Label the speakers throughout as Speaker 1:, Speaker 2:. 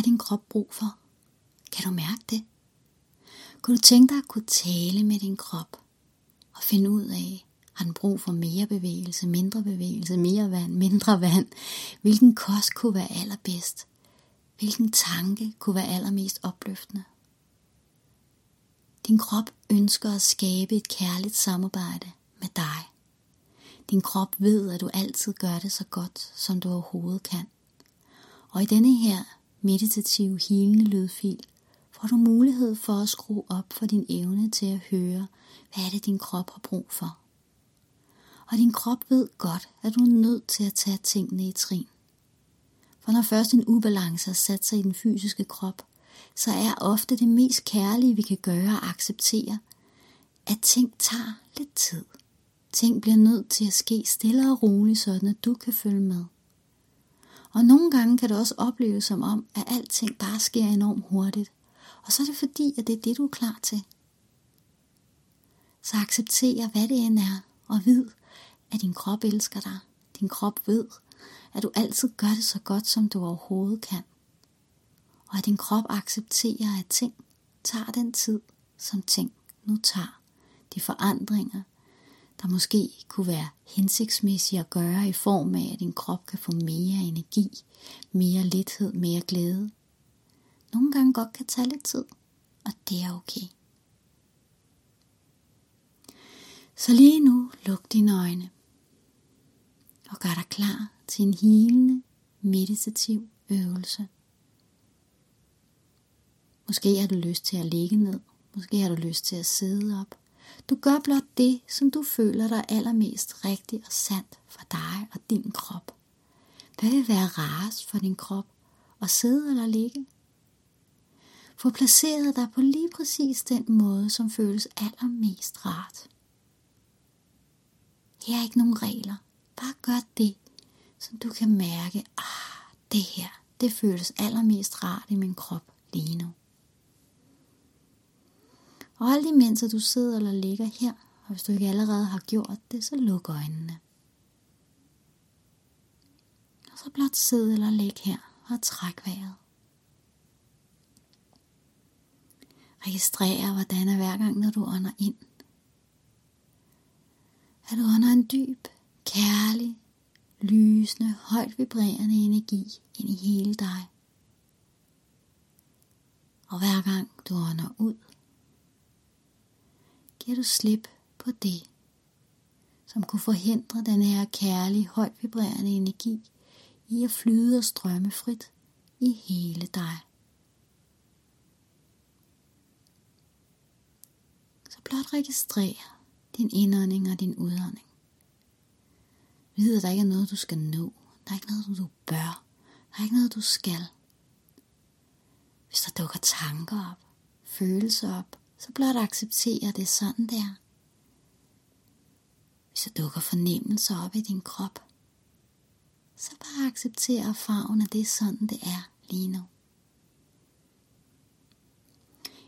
Speaker 1: har din krop brug for? Kan du mærke det? Kunne du tænke dig at kunne tale med din krop og finde ud af, har den brug for mere bevægelse, mindre bevægelse, mere vand, mindre vand? Hvilken kost kunne være allerbedst? Hvilken tanke kunne være allermest opløftende? Din krop ønsker at skabe et kærligt samarbejde med dig. Din krop ved, at du altid gør det så godt, som du overhovedet kan. Og i denne her meditative, hilende lydfil, får du mulighed for at skrue op for din evne til at høre, hvad er det din krop har brug for. Og din krop ved godt, at du er nødt til at tage tingene i trin. For når først en ubalance har sat sig i den fysiske krop, så er ofte det mest kærlige, vi kan gøre at acceptere, at ting tager lidt tid. Ting bliver nødt til at ske stille og roligt, sådan at du kan følge med. Og nogle gange kan det også opleves som om, at alting bare sker enormt hurtigt. Og så er det fordi, at det er det, du er klar til. Så accepter, hvad det end er, og vid, at din krop elsker dig. Din krop ved, at du altid gør det så godt, som du overhovedet kan. Og at din krop accepterer, at ting tager den tid, som ting nu tager. De forandringer, der måske kunne være hensigtsmæssige at gøre i form af, at din krop kan få mere energi, mere lethed, mere glæde. Nogle gange godt kan tage lidt tid, og det er okay. Så lige nu luk dine øjne og gør dig klar til en hilende meditativ øvelse. Måske har du lyst til at ligge ned, måske har du lyst til at sidde op. Du gør blot det, som du føler dig allermest rigtigt og sandt for dig og din krop. Hvad vil være rarest for din krop? At sidde eller ligge? Få placeret dig på lige præcis den måde, som føles allermest rart. Her er ikke nogen regler. Bare gør det, som du kan mærke, ah, det her, det føles allermest rart i min krop lige nu. Og alt imens at du sidder eller ligger her, og hvis du ikke allerede har gjort det, så luk øjnene. Og så blot sid eller læg her og træk vejret. Registrer, hvordan er hver gang, når du ånder ind. Er du ånder en dyb, kærlig, lysende, højt vibrerende energi ind i hele dig. Og hver gang du ånder ud, giver du slip på det, som kunne forhindre den her kærlige, højt vibrerende energi i at flyde og strømme frit i hele dig. Så blot registrer din indånding og din udånding. Vid, at der ikke er noget, du skal nå. Der er ikke noget, du bør. Der er ikke noget, du skal. Hvis der dukker tanker op, følelser op, så blot acceptere det sådan der. Hvis der dukker fornemmelser op i din krop, så bare acceptere farven af det sådan det er lige nu.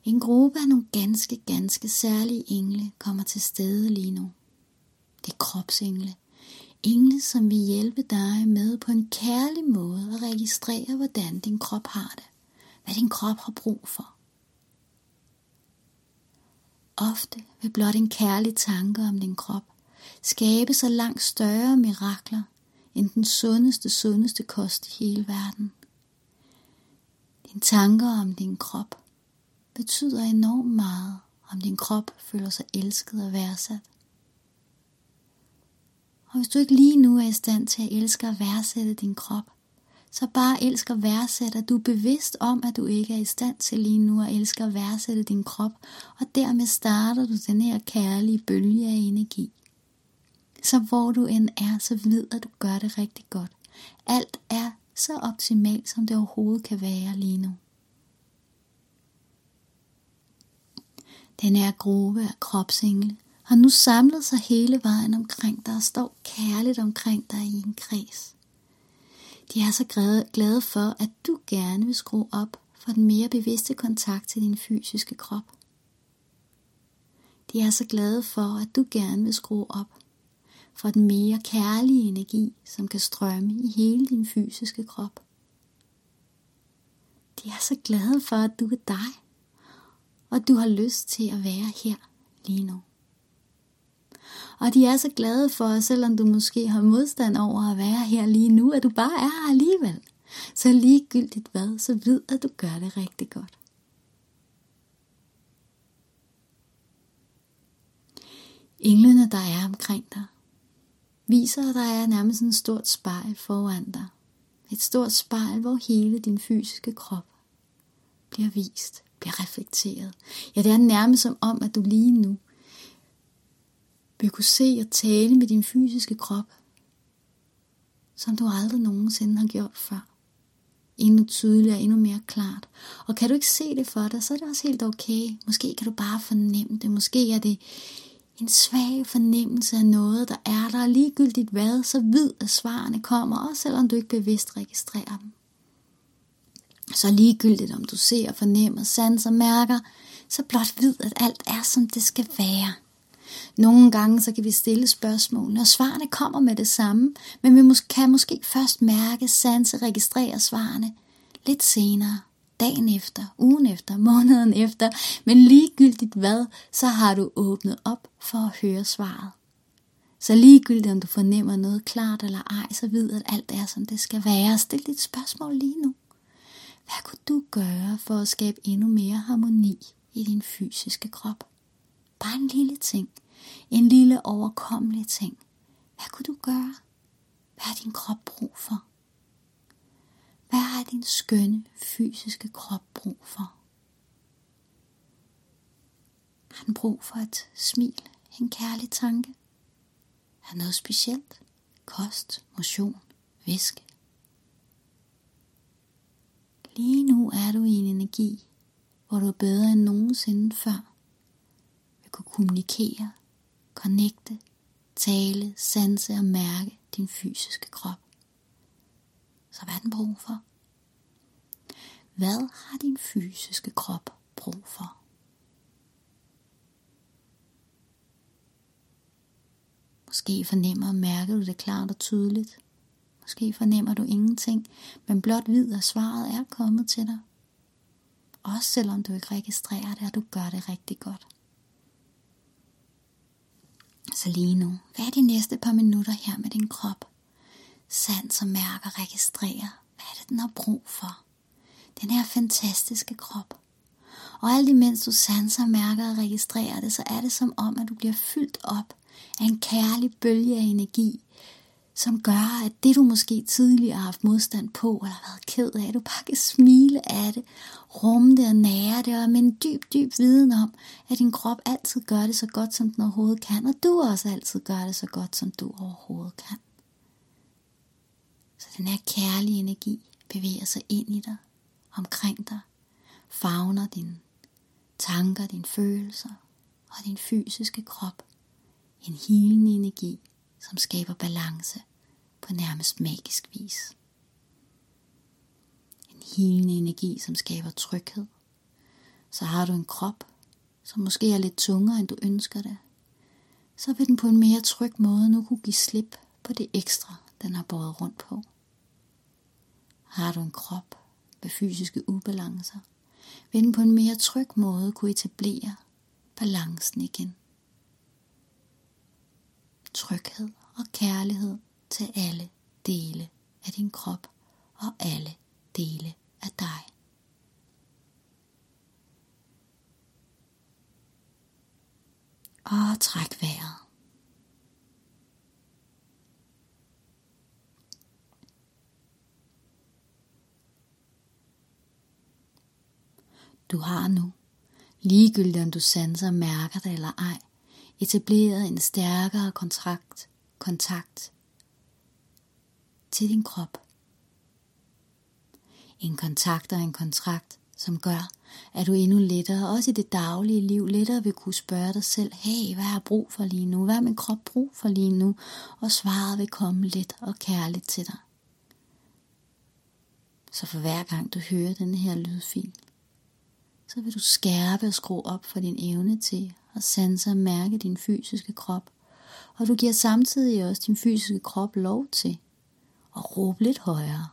Speaker 1: En gruppe af nogle ganske, ganske særlige engle kommer til stede lige nu. Det er kropsengle. Engle, som vil hjælpe dig med på en kærlig måde at registrere, hvordan din krop har det. Hvad din krop har brug for. Ofte vil blot en kærlig tanke om din krop skabe så langt større mirakler end den sundeste, sundeste kost i hele verden. Din tanker om din krop betyder enormt meget, om din krop føler sig elsket og værdsat. Og hvis du ikke lige nu er i stand til at elske og værdsætte din krop, så bare elsk og værdsæt, at du er bevidst om, at du ikke er i stand til lige nu at elske og værdsætte din krop, og dermed starter du den her kærlige bølge af energi. Så hvor du end er, så ved at du gør det rigtig godt. Alt er så optimalt, som det overhovedet kan være lige nu. Den her gruppe af kropsengle har nu samlet sig hele vejen omkring dig og står kærligt omkring dig i en kreds. De er så glade for, at du gerne vil skrue op for den mere bevidste kontakt til din fysiske krop. De er så glade for, at du gerne vil skrue op for den mere kærlige energi, som kan strømme i hele din fysiske krop. De er så glade for, at du er dig. Og du har lyst til at være her lige nu. Og de er så glade for, at selvom du måske har modstand over at være her lige nu, at du bare er her alligevel. Så ligegyldigt hvad, så vid at du gør det rigtig godt. Englene, der er omkring dig, viser, at der er nærmest en stort spejl foran dig. Et stort spejl, hvor hele din fysiske krop bliver vist, bliver reflekteret. Ja, det er nærmest som om, at du lige nu vil kunne se og tale med din fysiske krop, som du aldrig nogensinde har gjort før. Endnu tydeligere, endnu mere klart. Og kan du ikke se det for dig, så er det også helt okay. Måske kan du bare fornemme det. Måske er det en svag fornemmelse af noget, der er der. Ligegyldigt hvad, så vid at svarene kommer, også selvom du ikke bevidst registrerer dem. Så ligegyldigt om du ser, fornemmer, sanser, mærker, så blot vid, at alt er som det skal være. Nogle gange så kan vi stille spørgsmål, og svarene kommer med det samme, men vi kan måske først mærke, sanse, registrere svarene lidt senere, dagen efter, ugen efter, måneden efter, men ligegyldigt hvad, så har du åbnet op for at høre svaret. Så ligegyldigt om du fornemmer noget klart eller ej, så vid at alt er som det skal være. Stil dit spørgsmål lige nu. Hvad kunne du gøre for at skabe endnu mere harmoni i din fysiske krop? Bare en lille ting. En lille overkommelig ting. Hvad kunne du gøre? Hvad har din krop brug for? Hvad har din skønne fysiske krop brug for? Har den brug for et smil, en kærlig tanke? Har noget specielt? Kost, motion, væske? Lige nu er du i en energi, hvor du er bedre end nogensinde før. Vil kunne kommunikere, connecte, tale, sanse og mærke din fysiske krop. Så hvad er den brug for? Hvad har din fysiske krop brug for? Måske fornemmer og mærker du det klart og tydeligt. Måske fornemmer du ingenting, men blot vid, at svaret er kommet til dig. Også selvom du ikke registrerer det, og du gør det rigtig godt. Så lige nu, hvad er de næste par minutter her med din krop? Sans og mærker, registrerer, hvad er det, den har brug for? Den her fantastiske krop. Og alt imens du sanser, mærker og registrerer det, så er det som om, at du bliver fyldt op af en kærlig bølge af energi, som gør, at det du måske tidligere har haft modstand på, eller har været ked af, at du bare kan smile af det, rumme det og nære det, og med en dyb, dyb viden om, at din krop altid gør det så godt, som den overhovedet kan, og du også altid gør det så godt, som du overhovedet kan. Så den her kærlige energi bevæger sig ind i dig, omkring dig, fagner dine tanker, dine følelser og din fysiske krop. En hilende energi, som skaber balance på nærmest magisk vis. En hilende energi, som skaber tryghed. Så har du en krop, som måske er lidt tungere, end du ønsker det, så vil den på en mere tryg måde nu kunne give slip på det ekstra, den har båret rundt på. Har du en krop med fysiske ubalancer, vil den på en mere tryg måde kunne etablere balancen igen. Tryghed og kærlighed til alle dele af din krop og alle dele af dig. Og træk vejret. Du har nu, ligegyldigt om du sanser og mærker det eller ej, etableret en stærkere kontrakt, kontakt til din krop. En kontakt og en kontrakt, som gør, at du endnu lettere, også i det daglige liv, lettere vil kunne spørge dig selv, hey, hvad har jeg brug for lige nu? Hvad har min krop brug for lige nu? Og svaret vil komme let og kærligt til dig. Så for hver gang du hører den her lydfil, så vil du skærpe og skrue op for din evne til at sanse og mærke din fysiske krop. Og du giver samtidig også din fysiske krop lov til at råbe lidt højere.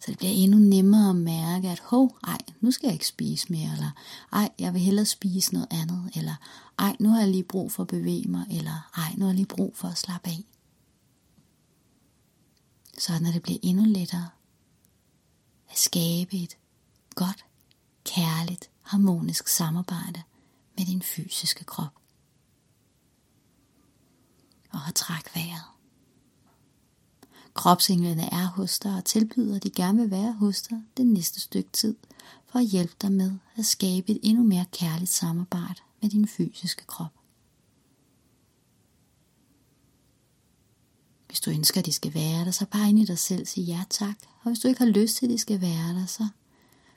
Speaker 1: Så det bliver endnu nemmere at mærke, at hov, ej, nu skal jeg ikke spise mere, eller ej, jeg vil hellere spise noget andet, eller ej, nu har jeg lige brug for at bevæge mig, eller ej, nu har jeg lige brug for at slappe af. Sådan at det bliver endnu lettere at skabe et godt, kærligt, harmonisk samarbejde med din fysiske krop. Og træk vejret. Kropsenglene er hos dig og tilbyder, at de gerne vil være hos dig det næste stykke tid, for at hjælpe dig med at skabe et endnu mere kærligt samarbejde med din fysiske krop. Hvis du ønsker, at de skal være der, så bare ind i dig selv sig ja tak. Og hvis du ikke har lyst til, at de skal være der, så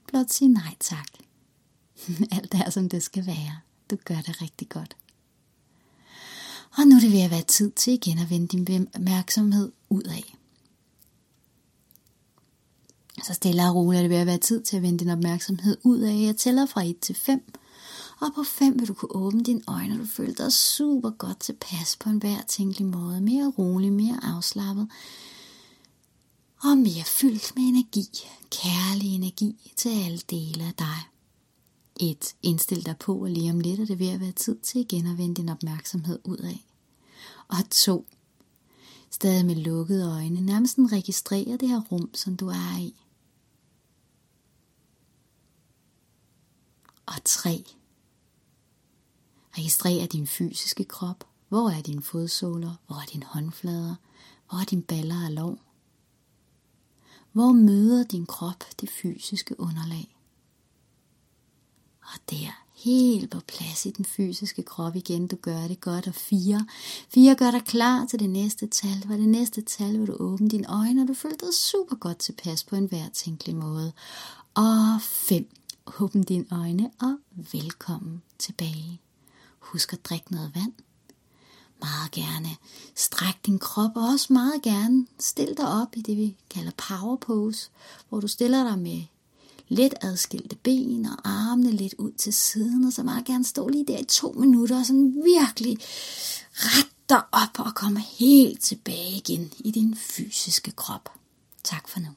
Speaker 1: blot sige nej tak. Alt er, som det skal være. Du gør det rigtig godt. Og nu er det ved at være tid til igen at vende din opmærksomhed ud af. Så stille og roligt er det ved at være tid til at vende din opmærksomhed ud af. Jeg tæller fra 1 til 5. Og på 5 vil du kunne åbne dine øjne, og du føler dig super godt tilpas på en hver tænkelig måde. Mere rolig, mere afslappet. Og mere fyldt med energi. Kærlig energi til alle dele af dig. Et, Indstil dig på, og lige om lidt er det ved at være tid til igen at vende din opmærksomhed ud af. Og to, Stadig med lukkede øjne, nærmest registrere det her rum, som du er i. Og tre, Registrer din fysiske krop. Hvor er dine fodsåler? Hvor er dine håndflader? Hvor er dine baller og lov? Hvor møder din krop det fysiske underlag? Og der, helt på plads i den fysiske krop igen, du gør det godt. Og fire, fire gør dig klar til det næste tal. Hvor det næste tal vil du åbne dine øjne, og du føler dig super godt tilpas på en hver tænkelig måde. Og fem, åbn dine øjne og velkommen tilbage. Husk at drikke noget vand. Meget gerne. Stræk din krop og også meget gerne stil dig op i det, vi kalder power pose, hvor du stiller dig med let adskilte ben og armene lidt ud til siden, og så meget gerne stå lige der i to minutter og sådan virkelig ret dig op og komme helt tilbage igen i din fysiske krop. Tak for nu.